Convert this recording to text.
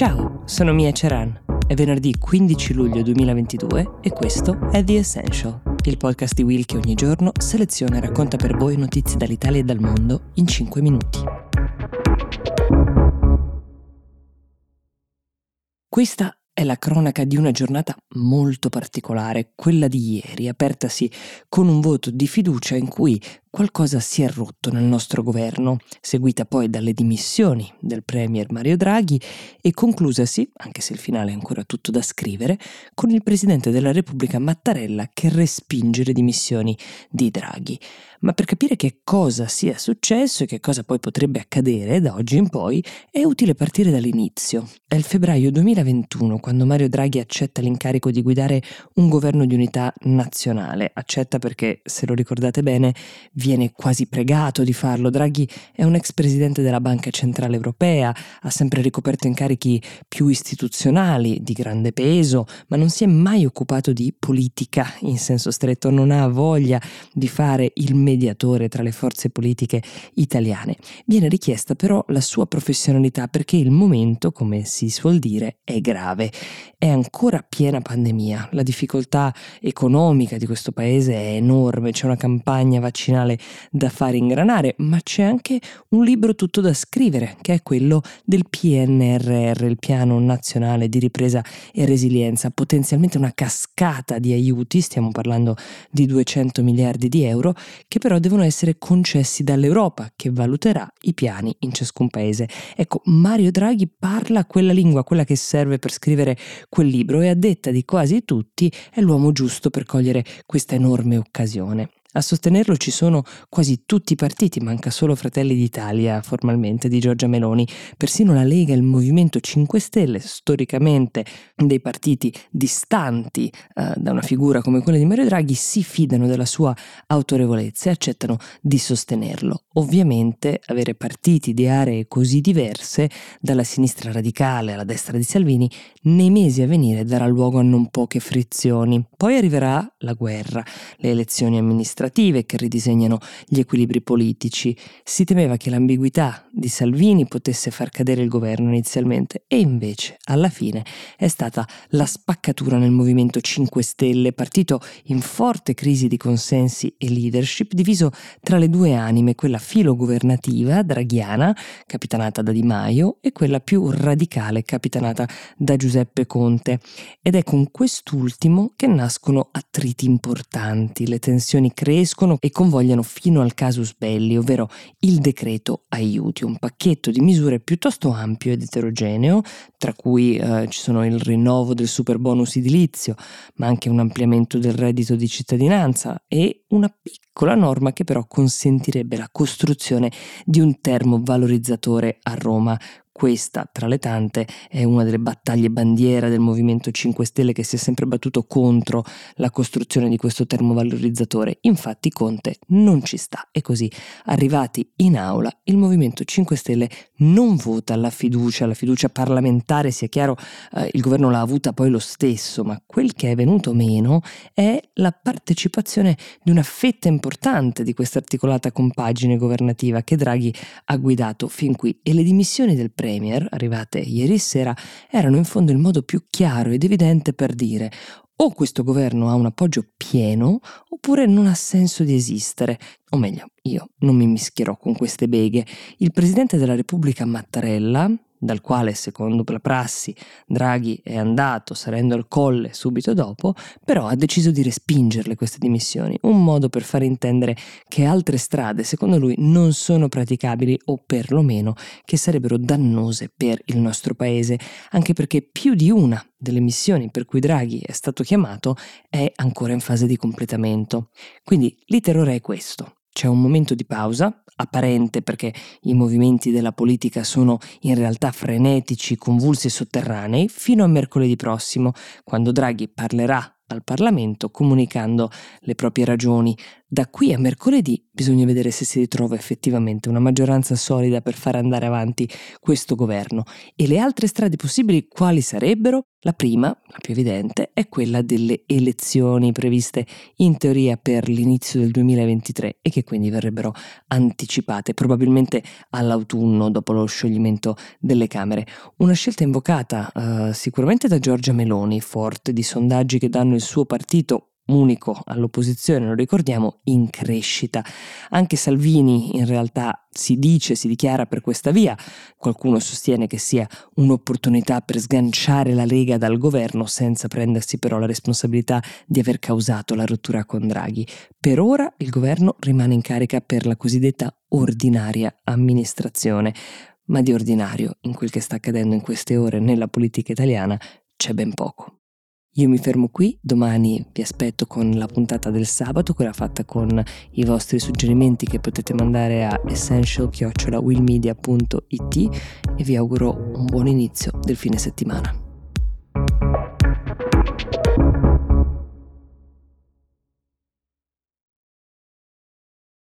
Ciao, sono Mia Ceran. È venerdì 15 luglio 2022 e questo è The Essential, il podcast di Will che ogni giorno seleziona e racconta per voi notizie dall'Italia e dal mondo in 5 minuti. Questa è la cronaca di una giornata molto particolare, quella di ieri, apertasi con un voto di fiducia in cui qualcosa si è rotto nel nostro governo, seguita poi dalle dimissioni del Premier Mario Draghi e conclusasi, anche se il finale è ancora tutto da scrivere, con il Presidente della Repubblica Mattarella che respinge le dimissioni di Draghi. Ma per capire che cosa sia successo e che cosa poi potrebbe accadere da oggi in poi, è utile partire dall'inizio. È il febbraio 2021 quando Mario Draghi accetta l'incarico di guidare un governo di unità nazionale. Accetta perché, se lo ricordate bene, viene quasi pregato di farlo. Draghi è un ex presidente della Banca Centrale Europea, ha sempre ricoperto incarichi più istituzionali, di grande peso, ma non si è mai occupato di politica in senso stretto, non ha voglia di fare il mediatore tra le forze politiche italiane. Viene richiesta però la sua professionalità perché il momento, come si suol dire, è grave. È ancora piena pandemia, la difficoltà economica di questo paese è enorme, c'è una campagna vaccinale nazionale da fare ingranare, ma c'è anche un libro tutto da scrivere, che è quello del PNRR, il Piano Nazionale di Ripresa e Resilienza, potenzialmente una cascata di aiuti, stiamo parlando di 200 miliardi di euro, che però devono essere concessi dall'Europa, che valuterà i piani in ciascun paese. Ecco, Mario Draghi parla quella lingua, quella che serve per scrivere quel libro e a detta di quasi tutti è l'uomo giusto per cogliere questa enorme occasione. A sostenerlo ci sono quasi tutti i partiti, manca solo Fratelli d'Italia formalmente di Giorgia Meloni. Persino la Lega e il Movimento 5 Stelle, storicamente dei partiti distanti eh, da una figura come quella di Mario Draghi, si fidano della sua autorevolezza e accettano di sostenerlo. Ovviamente avere partiti di aree così diverse, dalla sinistra radicale alla destra di Salvini, nei mesi a venire darà luogo a non poche frizioni. Poi arriverà la guerra, le elezioni amministrative amministrative che ridisegnano gli equilibri politici. Si temeva che l'ambiguità di Salvini potesse far cadere il governo inizialmente e invece alla fine è stata la spaccatura nel Movimento 5 Stelle, partito in forte crisi di consensi e leadership, diviso tra le due anime, quella filogovernativa draghiana, capitanata da Di Maio, e quella più radicale, capitanata da Giuseppe Conte. Ed è con quest'ultimo che nascono attriti importanti, le tensioni crescono crescono e convogliano fino al casus belli, ovvero il decreto aiuti, un pacchetto di misure piuttosto ampio ed eterogeneo, tra cui eh, ci sono il rinnovo del super bonus edilizio, ma anche un ampliamento del reddito di cittadinanza e una piccola norma che però consentirebbe la costruzione di un termovalorizzatore a Roma, questa, tra le tante, è una delle battaglie bandiera del Movimento 5 Stelle che si è sempre battuto contro la costruzione di questo termovalorizzatore. Infatti Conte non ci sta e così, arrivati in aula, il Movimento 5 Stelle non vota la fiducia, la fiducia parlamentare, sia chiaro, eh, il governo l'ha avuta poi lo stesso, ma quel che è venuto meno è la partecipazione di una fetta importante di questa articolata compagine governativa che Draghi ha guidato fin qui e le dimissioni del premio Premier, arrivate ieri sera, erano in fondo il modo più chiaro ed evidente per dire o questo governo ha un appoggio pieno oppure non ha senso di esistere. O meglio, io non mi mischierò con queste beghe. Il Presidente della Repubblica Mattarella, dal quale secondo la prassi Draghi è andato salendo al colle subito dopo, però ha deciso di respingerle queste dimissioni, un modo per far intendere che altre strade secondo lui non sono praticabili o perlomeno che sarebbero dannose per il nostro paese, anche perché più di una delle missioni per cui Draghi è stato chiamato è ancora in fase di completamento. Quindi l'iterrore è questo. C'è un momento di pausa, apparente perché i movimenti della politica sono in realtà frenetici, convulsi e sotterranei, fino a mercoledì prossimo, quando Draghi parlerà al Parlamento comunicando le proprie ragioni. Da qui a mercoledì bisogna vedere se si ritrova effettivamente una maggioranza solida per fare andare avanti questo governo. E le altre strade possibili quali sarebbero? La prima, la più evidente, è quella delle elezioni previste in teoria per l'inizio del 2023 e che quindi verrebbero anticipate, probabilmente all'autunno dopo lo scioglimento delle Camere. Una scelta invocata uh, sicuramente da Giorgia Meloni, forte di sondaggi che danno il suo partito unico all'opposizione, lo ricordiamo, in crescita. Anche Salvini in realtà si dice, si dichiara per questa via, qualcuno sostiene che sia un'opportunità per sganciare la Lega dal governo senza prendersi però la responsabilità di aver causato la rottura con Draghi. Per ora il governo rimane in carica per la cosiddetta ordinaria amministrazione, ma di ordinario in quel che sta accadendo in queste ore nella politica italiana c'è ben poco. Io mi fermo qui, domani vi aspetto con la puntata del sabato, quella fatta con i vostri suggerimenti che potete mandare a essential-willmedia.it e vi auguro un buon inizio del fine settimana.